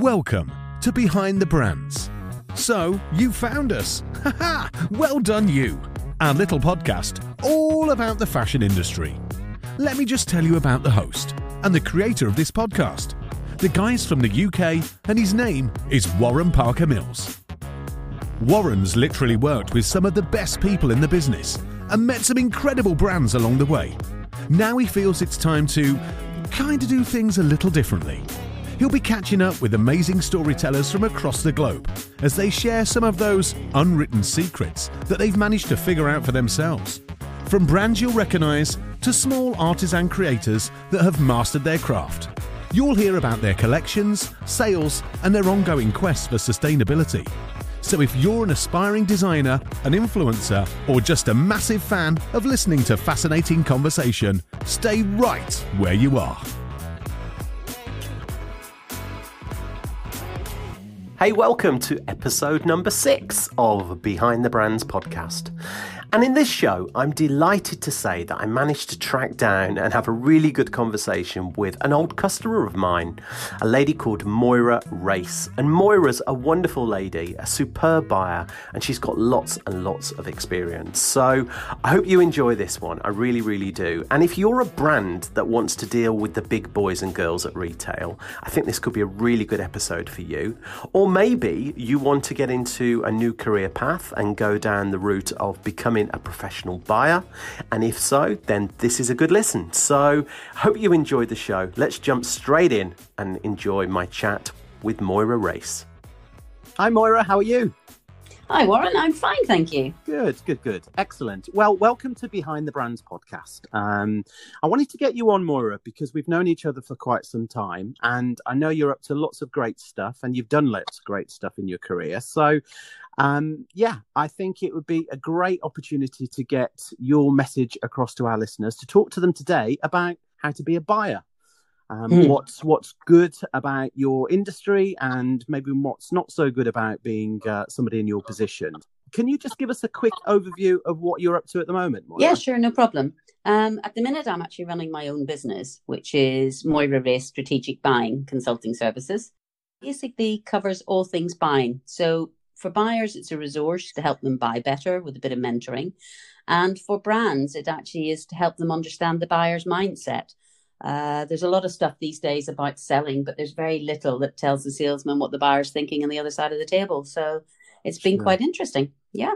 Welcome to Behind the Brands. So, you found us. Haha! well done, you. Our little podcast all about the fashion industry. Let me just tell you about the host and the creator of this podcast. The guy's from the UK, and his name is Warren Parker Mills. Warren's literally worked with some of the best people in the business and met some incredible brands along the way. Now he feels it's time to kind of do things a little differently. He'll be catching up with amazing storytellers from across the globe as they share some of those unwritten secrets that they've managed to figure out for themselves. From brands you'll recognise to small artisan creators that have mastered their craft. You'll hear about their collections, sales, and their ongoing quest for sustainability. So if you're an aspiring designer, an influencer, or just a massive fan of listening to fascinating conversation, stay right where you are. Hey, welcome to episode number six of Behind the Brands podcast. And in this show, I'm delighted to say that I managed to track down and have a really good conversation with an old customer of mine, a lady called Moira Race. And Moira's a wonderful lady, a superb buyer, and she's got lots and lots of experience. So I hope you enjoy this one. I really, really do. And if you're a brand that wants to deal with the big boys and girls at retail, I think this could be a really good episode for you. Or maybe you want to get into a new career path and go down the route of becoming becoming a professional buyer? And if so, then this is a good listen. So, hope you enjoyed the show. Let's jump straight in and enjoy my chat with Moira Race. Hi, Moira. How are you? Hi, Warren. I'm fine, thank you. Good, good, good. Excellent. Well, welcome to Behind the Brands podcast. Um, I wanted to get you on, Moira, because we've known each other for quite some time, and I know you're up to lots of great stuff, and you've done lots of great stuff in your career. So um, yeah, I think it would be a great opportunity to get your message across to our listeners to talk to them today about how to be a buyer. Um, mm. What's what's good about your industry, and maybe what's not so good about being uh, somebody in your position. Can you just give us a quick overview of what you're up to at the moment? Moira? Yeah, sure, no problem. Um, at the minute, I'm actually running my own business, which is Moira Race Strategic Buying Consulting Services. Basically, covers all things buying. So for buyers, it's a resource to help them buy better with a bit of mentoring. And for brands, it actually is to help them understand the buyer's mindset. Uh, there's a lot of stuff these days about selling, but there's very little that tells the salesman what the buyer's thinking on the other side of the table. So it's been sure. quite interesting. Yeah.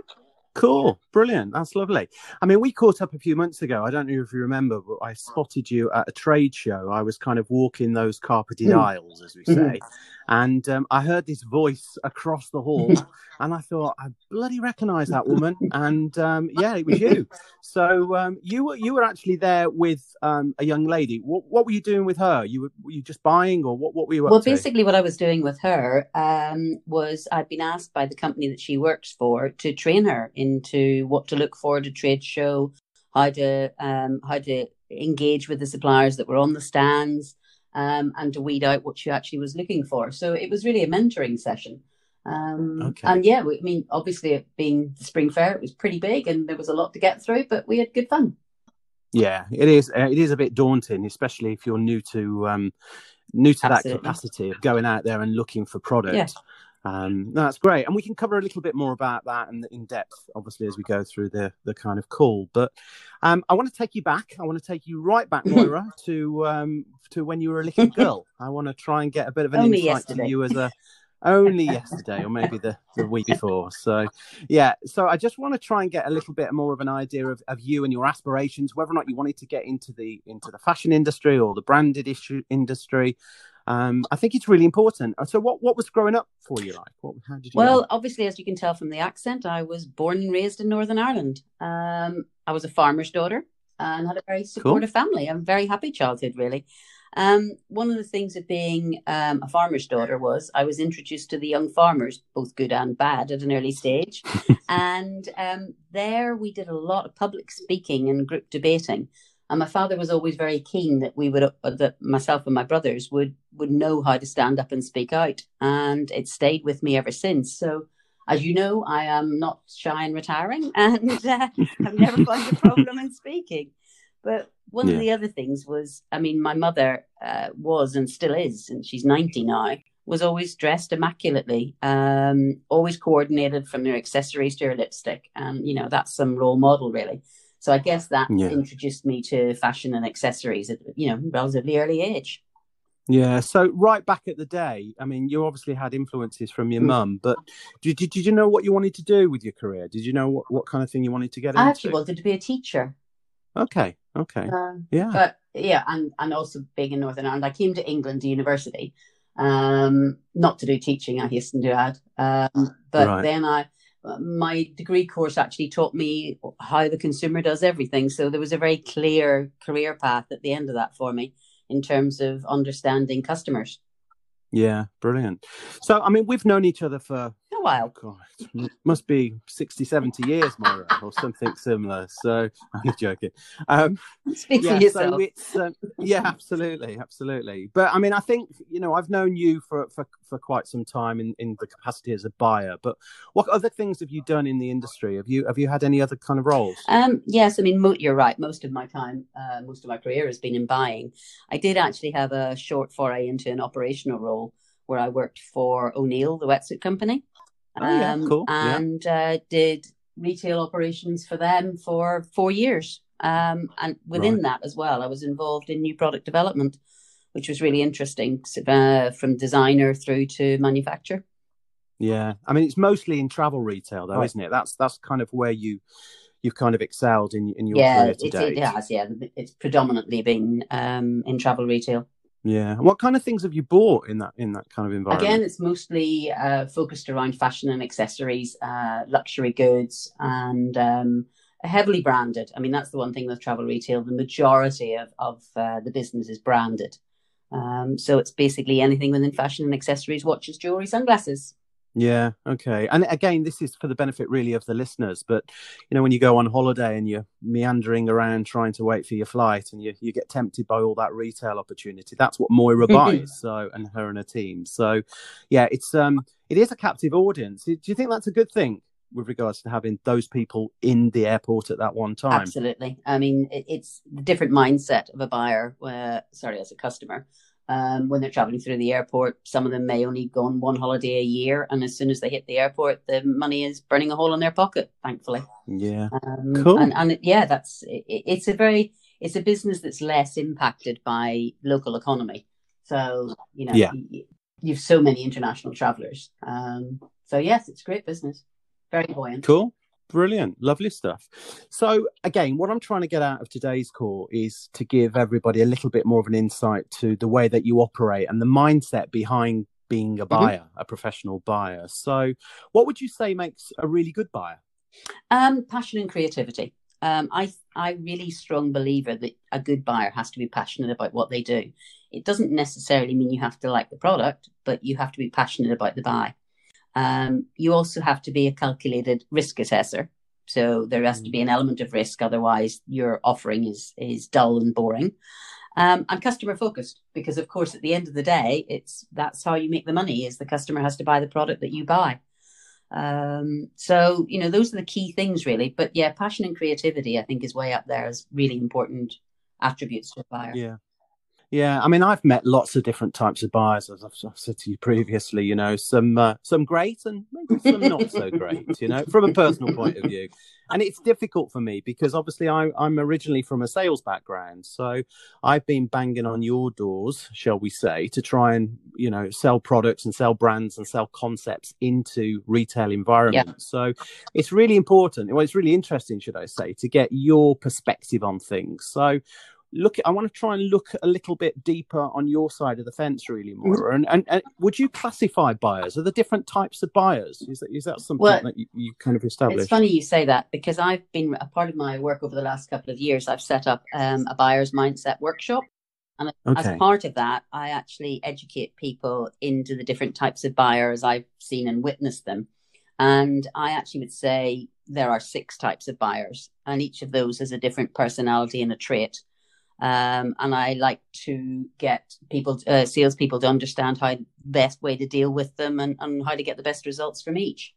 Cool, brilliant. That's lovely. I mean, we caught up a few months ago. I don't know if you remember, but I spotted you at a trade show. I was kind of walking those carpeted mm. aisles, as we say, mm-hmm. And um, I heard this voice across the hall, and I thought I bloody recognise that woman, and um, yeah, it was you. So um, you were you were actually there with um, a young lady. What, what were you doing with her? You were, were you just buying, or what? What were you? well, to? basically, what I was doing with her um, was I'd been asked by the company that she works for to train her into what to look for at a trade show, how to um, how to engage with the suppliers that were on the stands. Um, and to weed out what she actually was looking for. So it was really a mentoring session. Um, okay. And yeah, we, I mean, obviously, it being the spring fair, it was pretty big and there was a lot to get through, but we had good fun. Yeah, it is. Uh, it is a bit daunting, especially if you're new to um, new to Absolutely. that capacity of going out there and looking for product. Yeah. Um, that's great, and we can cover a little bit more about that and in depth, obviously, as we go through the the kind of call. But um, I want to take you back. I want to take you right back, Moira, to um, to when you were a little girl. I want to try and get a bit of an Only insight yesterday. to you as a only yesterday or maybe the, the week before. So, yeah. So I just want to try and get a little bit more of an idea of, of you and your aspirations, whether or not you wanted to get into the into the fashion industry or the branded issue industry. Um, I think it's really important. So, what what was growing up for you like? What, how did you? Well, know? obviously, as you can tell from the accent, I was born and raised in Northern Ireland. Um, I was a farmer's daughter and had a very supportive cool. family. A very happy childhood, really. Um, one of the things of being um, a farmer's daughter was I was introduced to the young farmers, both good and bad, at an early stage. and um, there we did a lot of public speaking and group debating. And my father was always very keen that we would, uh, that myself and my brothers would would know how to stand up and speak out, and it stayed with me ever since. So, as you know, I am not shy and retiring, and uh, I've never found a problem in speaking. But one yeah. of the other things was, I mean, my mother uh, was and still is, and she's 90 now, was always dressed immaculately, um, always coordinated from their accessories to her lipstick. And, you know, that's some role model, really. So I guess that yeah. introduced me to fashion and accessories at, you know, relatively early age. Yeah. So right back at the day, I mean, you obviously had influences from your mm. mum, but did, did, did you know what you wanted to do with your career? Did you know what, what kind of thing you wanted to get I into? I actually wanted to be a teacher. Okay. Okay. Um, yeah. But yeah, and, and also being in Northern Ireland, I came to England to university, um, not to do teaching, I hasten to add. Um, but right. then I, Uh, my degree course actually taught me how the consumer does everything. So there was a very clear career path at the end of that for me in terms of understanding customers. Yeah, brilliant. So, I mean, we've known each other for while. God, must be 60, 70 years, Moira, or something similar. So I'm joking. Um, Speak yeah, for yourself. So um, yeah, absolutely, absolutely. But I mean, I think you know I've known you for for, for quite some time in, in the capacity as a buyer. But what other things have you done in the industry? Have you have you had any other kind of roles? Um, yes, I mean mo- you're right. Most of my time, uh, most of my career has been in buying. I did actually have a short foray into an operational role where I worked for O'Neill, the wetsuit company. Oh, yeah, um, cool. And yeah. uh, did retail operations for them for four years. Um, and within right. that as well, I was involved in new product development, which was really interesting uh, from designer through to manufacture. Yeah, I mean it's mostly in travel retail, though, right. isn't it? That's that's kind of where you you've kind of excelled in in your yeah, career today. It, it has. Yeah, it's predominantly been um, in travel retail. Yeah. What kind of things have you bought in that in that kind of environment? Again, it's mostly uh, focused around fashion and accessories, uh, luxury goods, and um, heavily branded. I mean, that's the one thing with travel retail. The majority of of uh, the business is branded. Um, so it's basically anything within fashion and accessories, watches, jewelry, sunglasses. Yeah. Okay. And again, this is for the benefit really of the listeners. But you know, when you go on holiday and you're meandering around trying to wait for your flight, and you you get tempted by all that retail opportunity, that's what Moira buys. So, and her and her team. So, yeah, it's um, it is a captive audience. Do you think that's a good thing? with regards to having those people in the airport at that one time. Absolutely. I mean, it, it's the different mindset of a buyer, where, sorry, as a customer, um, when they're traveling through the airport. Some of them may only go on one holiday a year, and as soon as they hit the airport, the money is burning a hole in their pocket. Thankfully, yeah, um, cool. And, and, yeah, that's it, it's a very it's a business that's less impacted by local economy. So you know, yeah. you, you have so many international travelers. Um, so yes, it's great business, very buoyant. Cool. Brilliant, lovely stuff. So, again, what I'm trying to get out of today's call is to give everybody a little bit more of an insight to the way that you operate and the mindset behind being a mm-hmm. buyer, mm-hmm. a professional buyer. So, what would you say makes a really good buyer? Um, passion and creativity. Um, I I really strong believer that a good buyer has to be passionate about what they do. It doesn't necessarily mean you have to like the product, but you have to be passionate about the buy. Um, you also have to be a calculated risk assessor. So there has to be an element of risk, otherwise your offering is is dull and boring. Um, and customer focused, because of course at the end of the day, it's that's how you make the money. Is the customer has to buy the product that you buy. Um, so you know those are the key things really. But yeah, passion and creativity, I think, is way up there as really important attributes to a buyer. Yeah. Yeah, I mean, I've met lots of different types of buyers, as I've, I've said to you previously. You know, some uh, some great and maybe some not so great. You know, from a personal point of view, and it's difficult for me because obviously I, I'm originally from a sales background, so I've been banging on your doors, shall we say, to try and you know sell products and sell brands and sell concepts into retail environments. Yeah. So it's really important. Well, it's really interesting, should I say, to get your perspective on things. So look at, i want to try and look a little bit deeper on your side of the fence really more and, and, and would you classify buyers? Are there different types of buyers? Is that is that something well, that you, you, kind of established? it's funny you say that because i've been a part of my work over the last couple of years i've set up um, a buyer's mindset workshop. And okay. as part of that i actually educate people into the different types of buyers i've seen and witnessed them. And i actually would say there are six types of buyers and each of those has a different personality and a trait um, and I like to get people, uh, salespeople, to understand how best way to deal with them and, and how to get the best results from each.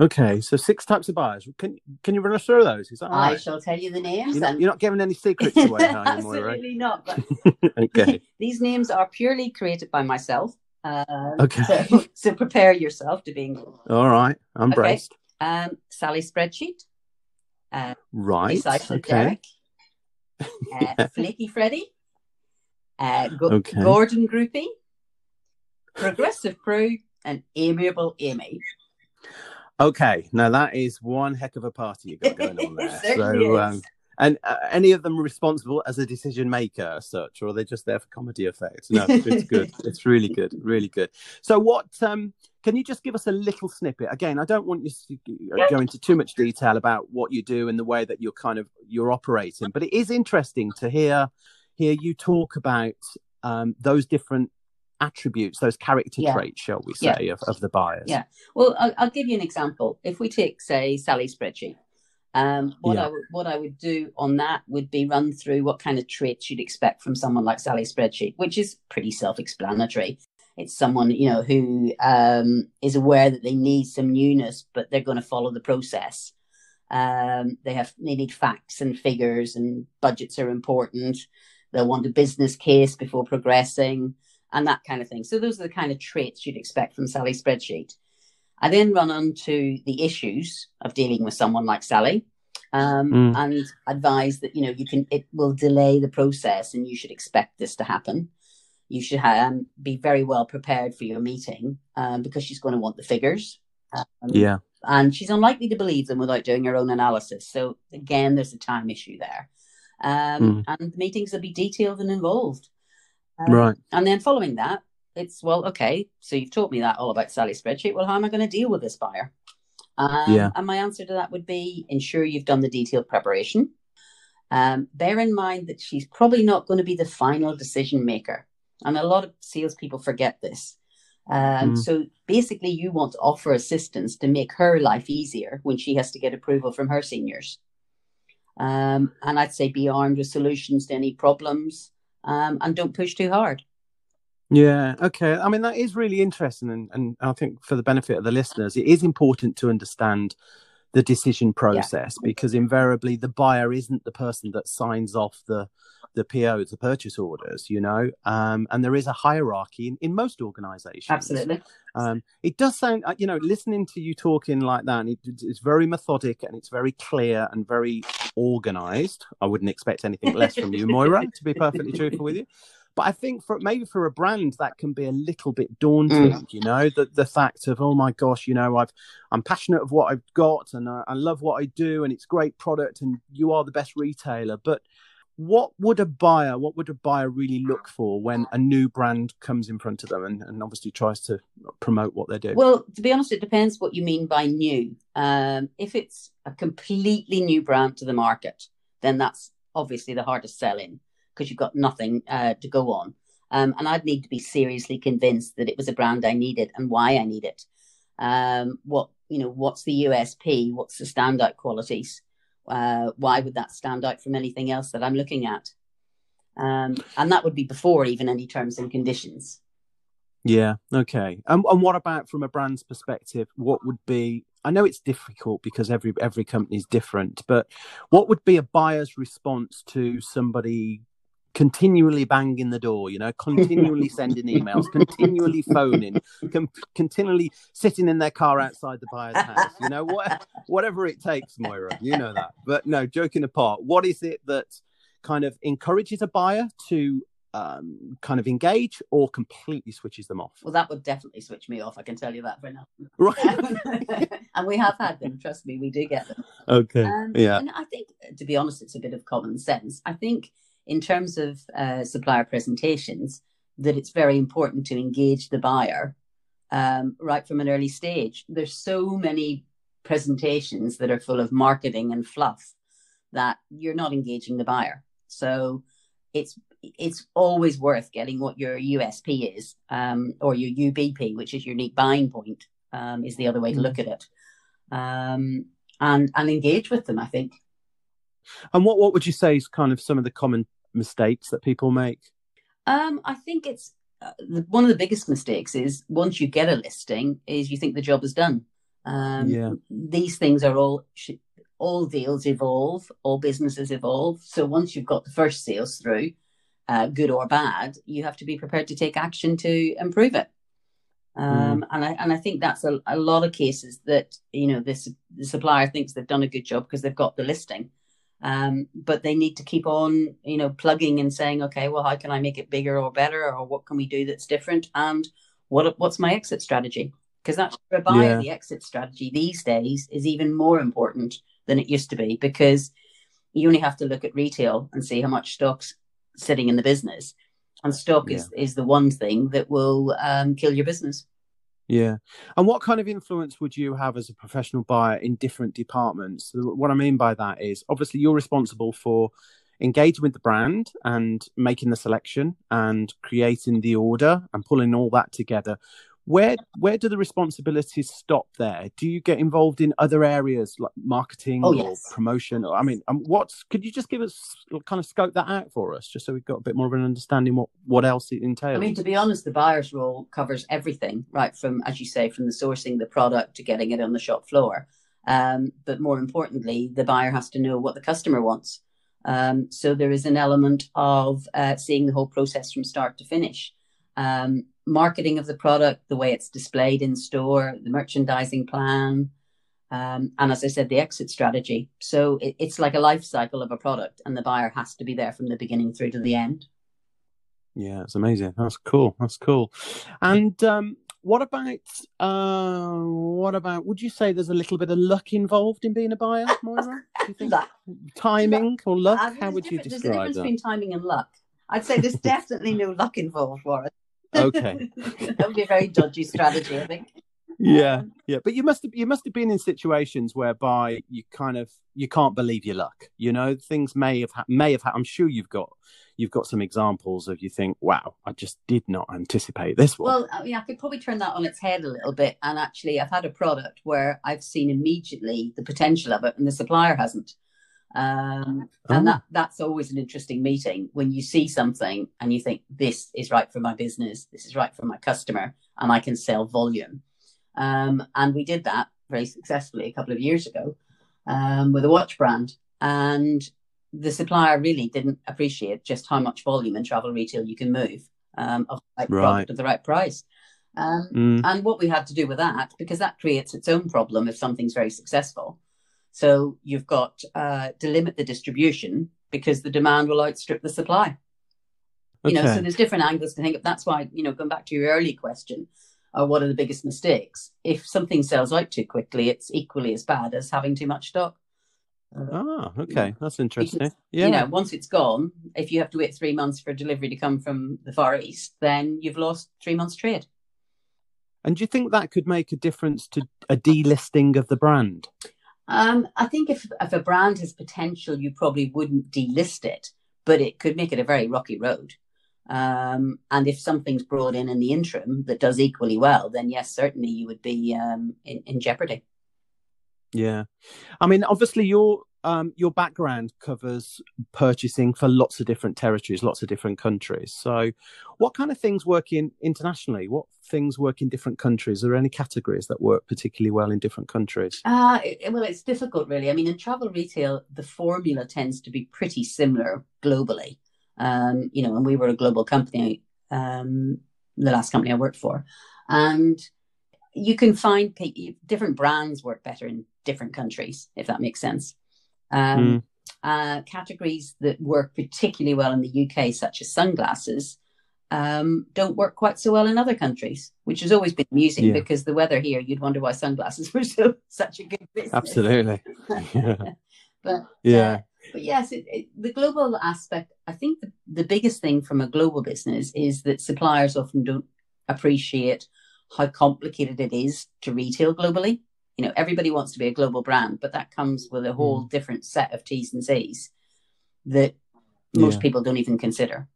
Okay, so six types of buyers. Can can you run us through those? Is that right? I shall tell you the names. You're not, you're not giving any secrets away, are you, Absolutely not. But okay. these names are purely created by myself. Um, okay. So, so, prepare yourself to be All right, I'm okay. braced. Um, Sally spreadsheet. Uh, right. okay. Derek. Uh, yeah. Flaky Freddy. Uh, Go- okay. Gordon Groupie. Progressive Prue and Amiable Amy. Okay, now that is one heck of a party you've got going on there. so, um, and uh, any of them responsible as a decision maker, as such, or are they just there for comedy effect? No, it's good. it's really good, really good. So, what um, can you just give us a little snippet? Again, I don't want you to go into too much detail about what you do and the way that you're kind of you're operating, but it is interesting to hear hear you talk about um, those different attributes, those character yeah. traits, shall we say, yeah. of, of the buyers? Yeah. Well, I'll, I'll, give you an example. If we take, say, Sally spreadsheet, um, what yeah. I would what I would do on that would be run through what kind of traits you'd expect from someone like Sally spreadsheet, which is pretty self-explanatory. It's someone you know who um, is aware that they need some newness, but they're going to follow the process. Um, they have they need facts and figures, and budgets are important. They'll want a business case before progressing and that kind of thing. So those are the kind of traits you'd expect from Sally Spreadsheet. I then run on to the issues of dealing with someone like Sally um, mm. and advise that, you know, you can, it will delay the process and you should expect this to happen. You should um, be very well prepared for your meeting um, because she's going to want the figures. Um, yeah. And she's unlikely to believe them without doing her own analysis. So again, there's a time issue there. Um, mm. And the meetings will be detailed and involved. Um, right. And then following that, it's well, okay. So you've taught me that all about Sally's spreadsheet. Well, how am I going to deal with this buyer? Um, yeah. And my answer to that would be ensure you've done the detailed preparation. Um, bear in mind that she's probably not going to be the final decision maker. And a lot of salespeople forget this. Um, mm. So basically, you want to offer assistance to make her life easier when she has to get approval from her seniors. Um, and I'd say be armed with solutions to any problems um, and don't push too hard. Yeah, okay. I mean, that is really interesting. And, and I think for the benefit of the listeners, it is important to understand the decision process yeah. because invariably the buyer isn't the person that signs off the the POs, the purchase orders, you know, um, and there is a hierarchy in, in most organizations. Absolutely. Um, it does sound, uh, you know, listening to you talking like that, it, it's very methodic and it's very clear and very organized. I wouldn't expect anything less from you, Moira, to be perfectly truthful with you. But I think for maybe for a brand that can be a little bit daunting, mm. you know, the the fact of oh my gosh, you know, I've I'm passionate of what I've got and I, I love what I do and it's great product and you are the best retailer, but what would a buyer what would a buyer really look for when a new brand comes in front of them and, and obviously tries to promote what they're doing? Well to be honest it depends what you mean by new. Um, if it's a completely new brand to the market then that's obviously the hardest selling because you've got nothing uh, to go on um, and i'd need to be seriously convinced that it was a brand i needed and why i need it um, what you know what's the usp what's the standout qualities uh, why would that stand out from anything else that I'm looking at? Um, and that would be before even any terms and conditions. Yeah. Okay. And, and what about from a brand's perspective? What would be? I know it's difficult because every every company is different, but what would be a buyer's response to somebody continually banging the door, you know, continually sending emails, continually phoning, com- continually sitting in their car outside the buyer's house, you know, what, whatever it takes, Moira, you know that. But no, joking apart, what is it that kind of encourages a buyer to um, kind of engage or completely switches them off? Well, that would definitely switch me off. I can tell you that for now. Right. and we have had them. Trust me, we do get them. Okay. Um, yeah. And I think, to be honest, it's a bit of common sense. I think in terms of uh, supplier presentations, that it's very important to engage the buyer um, right from an early stage. There's so many presentations that are full of marketing and fluff that you're not engaging the buyer. So it's it's always worth getting what your USP is, um, or your UBP, which is unique buying point, um, is the other way to look mm. at it, um, and and engage with them. I think. And what what would you say is kind of some of the common mistakes that people make? Um, I think it's uh, one of the biggest mistakes is once you get a listing, is you think the job is done. Um, yeah. These things are all all deals evolve, all businesses evolve. So once you've got the first sales through, uh, good or bad, you have to be prepared to take action to improve it. Um, mm. And I and I think that's a, a lot of cases that you know this the supplier thinks they've done a good job because they've got the listing, um, but they need to keep on you know plugging and saying, okay, well, how can I make it bigger or better, or what can we do that's different, and what what's my exit strategy? Because that's for a buyer, yeah. the exit strategy these days is even more important than it used to be because you only have to look at retail and see how much stock's sitting in the business and stock yeah. is is the one thing that will um, kill your business. Yeah. And what kind of influence would you have as a professional buyer in different departments? What I mean by that is obviously you're responsible for engaging with the brand and making the selection and creating the order and pulling all that together where where do the responsibilities stop there? Do you get involved in other areas like marketing oh, yes. or promotion? Or, i mean um, what's could you just give us kind of scope that out for us just so we've got a bit more of an understanding what what else it entails i mean to be honest the buyer's role covers everything right from as you say from the sourcing the product to getting it on the shop floor. Um, but more importantly the buyer has to know what the customer wants. Um, so there is an element of uh, seeing the whole process from start to finish. Um, marketing of the product, the way it's displayed in store, the merchandising plan, um, and as I said, the exit strategy. So it, it's like a life cycle of a product, and the buyer has to be there from the beginning through to the end. Yeah, it's amazing. That's cool. That's cool. And um, what about uh, what about? Would you say there's a little bit of luck involved in being a buyer, Moira? Do you think timing or luck? How would you describe There's a difference that? between timing and luck. I'd say there's definitely no luck involved it. Okay. that would be a very dodgy strategy, I think. Yeah, um, yeah, but you must have you must have been in situations whereby you kind of you can't believe your luck. You know, things may have ha- may have. Ha- I'm sure you've got you've got some examples of you think, wow, I just did not anticipate this one. Well, I mean, I could probably turn that on its head a little bit. And actually, I've had a product where I've seen immediately the potential of it, and the supplier hasn't. Um, and oh. that that's always an interesting meeting when you see something and you think this is right for my business, this is right for my customer, and I can sell volume. Um, and we did that very successfully a couple of years ago um, with a watch brand, and the supplier really didn't appreciate just how much volume in travel retail you can move um, of the right, right. product at the right price. Um, mm. And what we had to do with that, because that creates its own problem if something's very successful, so you've got uh, to limit the distribution because the demand will outstrip the supply. Okay. You know, so there's different angles to think of. That's why, you know, going back to your early question, uh, what are the biggest mistakes? If something sells out too quickly, it's equally as bad as having too much stock. Uh, ah, okay, that's interesting. Because, yeah, you know, once it's gone, if you have to wait three months for a delivery to come from the Far East, then you've lost three months' trade. And do you think that could make a difference to a delisting of the brand? Um, I think if if a brand has potential, you probably wouldn't delist it, but it could make it a very rocky road. Um, and if something's brought in in the interim that does equally well, then yes, certainly you would be um, in, in jeopardy. Yeah, I mean, obviously, you're um, your background covers purchasing for lots of different territories, lots of different countries. So, what kind of things work in internationally? What things work in different countries? Are there any categories that work particularly well in different countries? Uh, it, well, it's difficult, really. I mean, in travel retail, the formula tends to be pretty similar globally. Um, you know, and we were a global company, um, the last company I worked for, and you can find different brands work better in different countries, if that makes sense. Um, mm. uh, categories that work particularly well in the UK, such as sunglasses, um, don't work quite so well in other countries, which has always been amusing yeah. because the weather here, you'd wonder why sunglasses were so such a good business. Absolutely. Yeah. but yeah. Uh, but yes, it, it, the global aspect, I think the, the biggest thing from a global business is that suppliers often don't appreciate how complicated it is to retail globally you know everybody wants to be a global brand but that comes with a whole mm. different set of t's and c's that most yeah. people don't even consider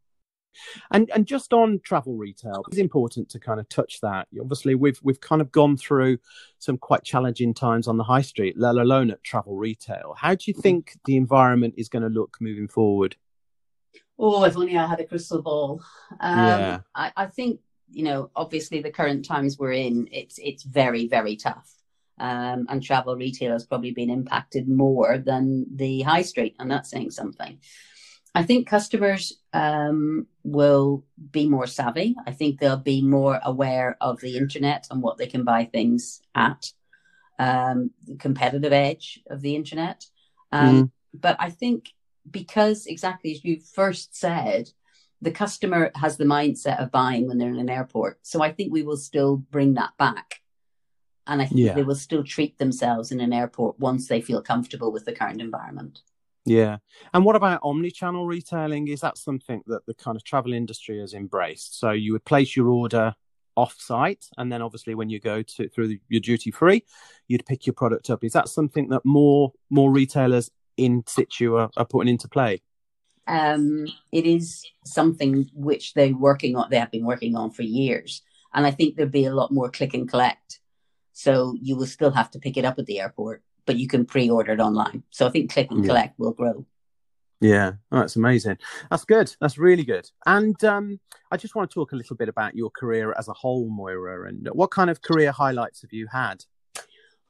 and and just on travel retail it's important to kind of touch that obviously we've we've kind of gone through some quite challenging times on the high street let alone at travel retail how do you think the environment is going to look moving forward oh if only i had a crystal ball um, yeah. I, I think you know obviously the current times we're in it's it's very very tough um, and travel retail has probably been impacted more than the high street, and that's saying something. I think customers um, will be more savvy. I think they'll be more aware of the internet and what they can buy things at, um, the competitive edge of the internet. Um, mm. But I think because exactly as you first said, the customer has the mindset of buying when they're in an airport. So I think we will still bring that back. And I think yeah. they will still treat themselves in an airport once they feel comfortable with the current environment. Yeah. And what about omni-channel retailing? Is that something that the kind of travel industry has embraced? So you would place your order off-site, and then obviously when you go to through your duty free, you'd pick your product up. Is that something that more more retailers in situ are, are putting into play? Um, it is something which they're working on. They have been working on for years, and I think there'll be a lot more click and collect. So you will still have to pick it up at the airport but you can pre-order it online. So I think click and collect yeah. will grow. Yeah, oh, that's amazing. That's good. That's really good. And um, I just want to talk a little bit about your career as a whole, Moira, and what kind of career highlights have you had?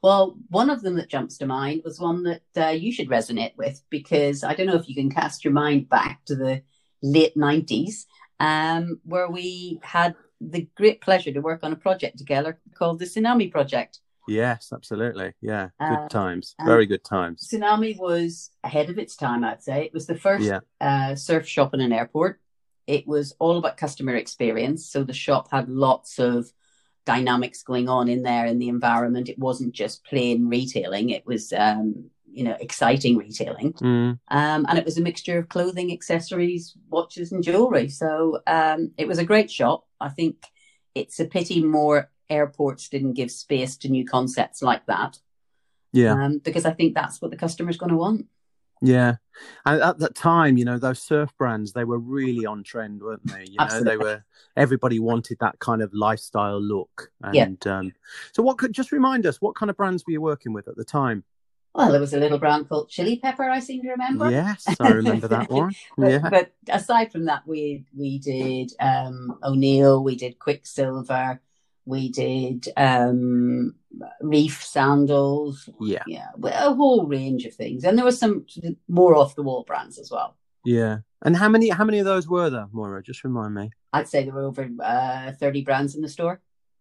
Well, one of them that jumps to mind was one that uh, you should resonate with because I don't know if you can cast your mind back to the late 90s um, where we had the great pleasure to work on a project together called the Tsunami Project. Yes, absolutely. Yeah, good uh, times. Very good times. Tsunami was ahead of its time, I'd say. It was the first yeah. uh, surf shop in an airport. It was all about customer experience. So the shop had lots of dynamics going on in there in the environment. It wasn't just plain retailing. It was, um, you know, exciting retailing. Mm. Um, and it was a mixture of clothing, accessories, watches, and jewelry. So um, it was a great shop. I think it's a pity more airports didn't give space to new concepts like that. Yeah. Um, because I think that's what the customer's going to want. Yeah. And at that time, you know, those surf brands, they were really on trend, weren't they? You know, they were, everybody wanted that kind of lifestyle look. And yeah. um, so what could, just remind us, what kind of brands were you working with at the time? Well, there was a little brand called Chili Pepper, I seem to remember. Yes, I remember that one. Yeah. But, but, aside from that, we we did um, O'Neill, we did Quiksilver, we did um, reef sandals. Yeah. Yeah. A whole range of things. And there were some more off the wall brands as well. Yeah. And how many how many of those were there, Moira? Just remind me. I'd say there were over uh, 30 brands in the store.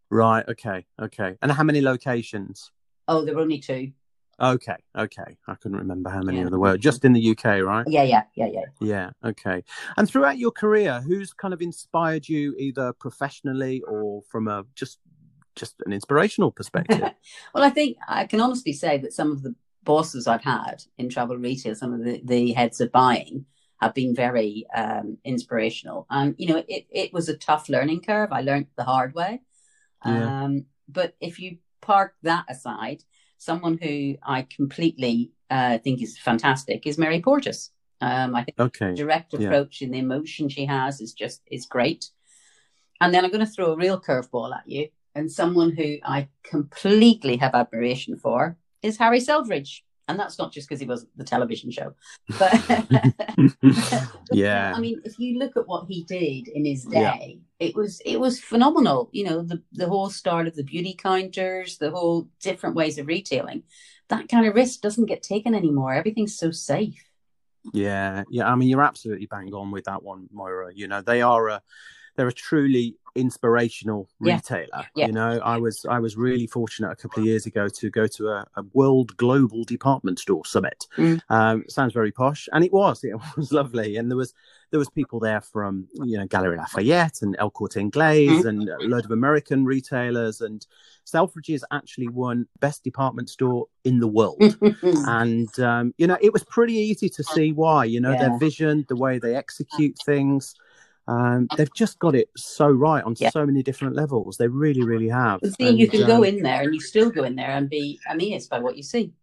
Right. Okay. Okay. And how many locations? Oh, there were only two. Okay, okay. I couldn't remember how many yeah. there were. Just in the UK, right? Yeah, yeah, yeah, yeah. Yeah, okay. And throughout your career, who's kind of inspired you either professionally or from a just just an inspirational perspective? well, I think I can honestly say that some of the bosses I've had in travel retail, some of the, the heads of buying, have been very um, inspirational. And you know, it it was a tough learning curve. I learned the hard way. Yeah. Um, but if you park that aside, someone who I completely uh, think is fantastic is Mary Portas. Um, I think okay. direct approach yeah. and the emotion she has is just is great. And then I'm going to throw a real curveball at you, and someone who I completely have admiration for is Harry Selfridge. And that's not just because he was the television show, but yeah. I mean, if you look at what he did in his day, yeah. it was it was phenomenal. You know, the the whole start of the beauty counters, the whole different ways of retailing. That kind of risk doesn't get taken anymore. Everything's so safe. Yeah, yeah. I mean, you're absolutely bang on with that one, Moira. You know, they are a they're a truly inspirational retailer. Yeah. Yeah. You know, I was I was really fortunate a couple of years ago to go to a, a world global department store summit. Mm. Um, sounds very posh, and it was. It was lovely, and there was there was people there from you know Galeries Lafayette and El Corte Inglés mm. and a load of American retailers and. Selfridges actually won best department store in the world, and um, you know it was pretty easy to see why. You know yeah. their vision, the way they execute things, um, they've just got it so right on yeah. so many different levels. They really, really have. see, and, you can um, go in there and you still go in there and be amazed by what you see.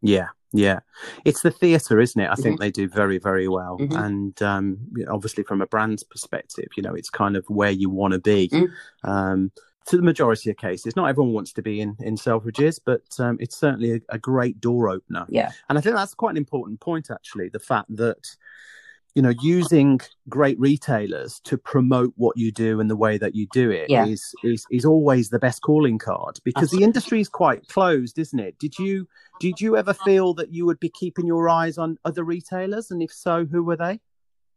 Yeah, yeah. It's the theatre, isn't it? I mm-hmm. think they do very, very well. Mm-hmm. And um, obviously, from a brand's perspective, you know, it's kind of where you want to be. Mm-hmm. Um, to the majority of cases, not everyone wants to be in in Selfridges, but um, it's certainly a, a, great door opener. Yeah, and I think that's quite an important point, actually. The fact that you know using great retailers to promote what you do and the way that you do it yeah. is is is always the best calling card because the industry is quite closed isn't it did you did you ever feel that you would be keeping your eyes on other retailers and if so who were they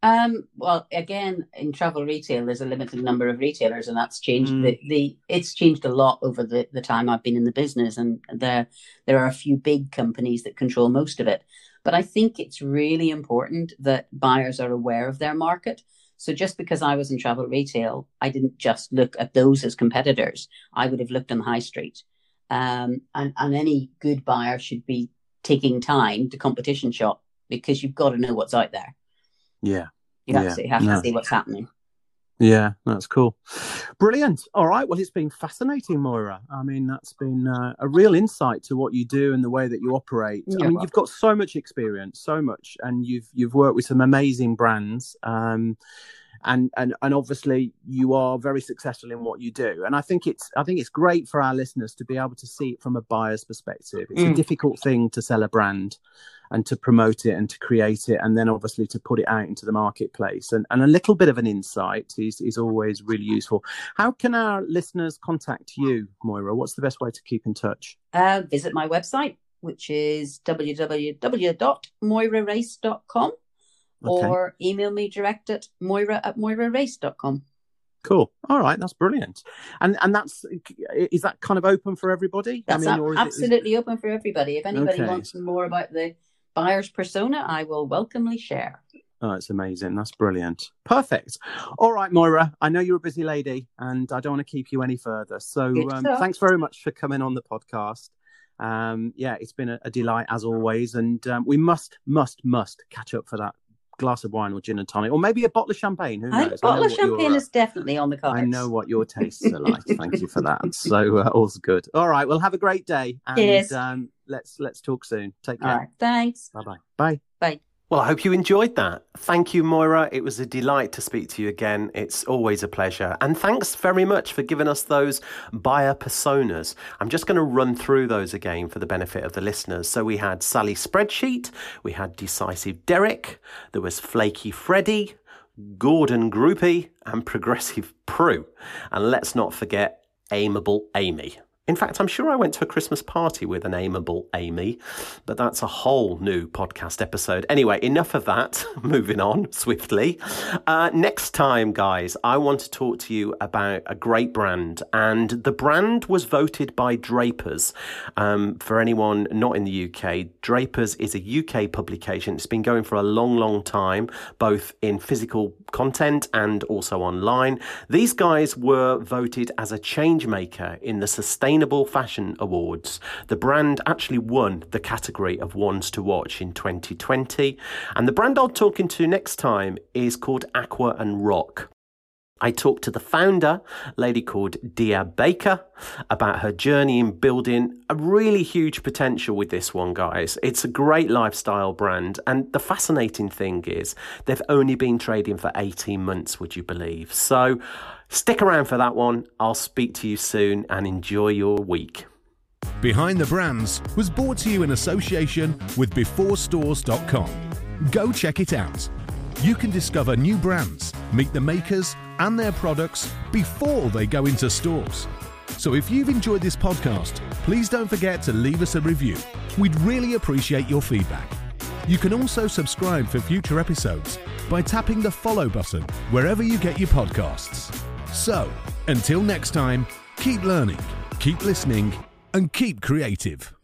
Um, well, again, in travel retail, there's a limited number of retailers, and that's changed. Mm. The, the it's changed a lot over the, the time I've been in the business, and there there are a few big companies that control most of it. But I think it's really important that buyers are aware of their market. So just because I was in travel retail, I didn't just look at those as competitors. I would have looked on the high street. Um, and, and any good buyer should be taking time to competition shop because you've got to know what's out there. Yeah. You absolutely have to see what's happening. Yeah, that's cool. Brilliant. All right. Well, it's been fascinating, Moira. I mean, that's been uh, a real insight to what you do and the way that you operate. Yeah, I mean, well. you've got so much experience, so much, and you've you've worked with some amazing brands. Um, and and and obviously you are very successful in what you do. And i think it's i think it's great for our listeners to be able to see it from a buyer's perspective. It's mm. a difficult thing to sell a brand and to promote it and to create it and then obviously to put it out into the marketplace. And, and a little bit of an insight is, is always really useful. How can our listeners contact you moira? What's the best way to keep in touch? Uh, visit my website which is www.moirarace.com okay. or email me direct at moira at moirarace.com Cool. All right, that's brilliant. And and that's is that kind of open for everybody? That's I mean, absolutely it, open for everybody. If anybody okay. wants more about the buyer's persona, I will welcomely share. Oh, it's amazing. That's brilliant. Perfect. All right, Moira. I know you're a busy lady, and I don't want to keep you any further. So, um, thanks very much for coming on the podcast. Um, yeah, it's been a, a delight as always, and um, we must, must, must catch up for that glass of wine or gin and tonic, or maybe a bottle of champagne. Who knows? A bottle of champagne is definitely on the cards. I know what your tastes are like. Thank you for that. So uh, all's good. All right. Well, have a great day, and yes. um, let's let's talk soon. Take care. Thanks. Bye-bye. Bye. Bye. Well, I hope you enjoyed that. Thank you, Moira. It was a delight to speak to you again. It's always a pleasure. And thanks very much for giving us those buyer personas. I'm just going to run through those again for the benefit of the listeners. So we had Sally Spreadsheet, we had Decisive Derek, there was Flaky Freddy, Gordon Groupie, and Progressive Prue. And let's not forget Amiable Amy. In fact, I'm sure I went to a Christmas party with an amiable Amy, but that's a whole new podcast episode. Anyway, enough of that. Moving on swiftly. Uh, next time, guys, I want to talk to you about a great brand, and the brand was voted by Drapers. Um, for anyone not in the UK, Drapers is a UK publication. It's been going for a long, long time, both in physical content and also online. These guys were voted as a change maker in the sustainable Sustainable Fashion Awards. The brand actually won the category of ones to watch in 2020. And the brand I'll talking to next time is called Aqua and Rock. I talked to the founder, a lady called Dia Baker, about her journey in building a really huge potential with this one, guys. It's a great lifestyle brand, and the fascinating thing is they've only been trading for 18 months, would you believe? So stick around for that one. I'll speak to you soon and enjoy your week. Behind the Brands was brought to you in association with BeforeStores.com. Go check it out. You can discover new brands, meet the makers, and their products before they go into stores. So if you've enjoyed this podcast, please don't forget to leave us a review. We'd really appreciate your feedback. You can also subscribe for future episodes by tapping the follow button wherever you get your podcasts. So, until next time, keep learning, keep listening, and keep creative.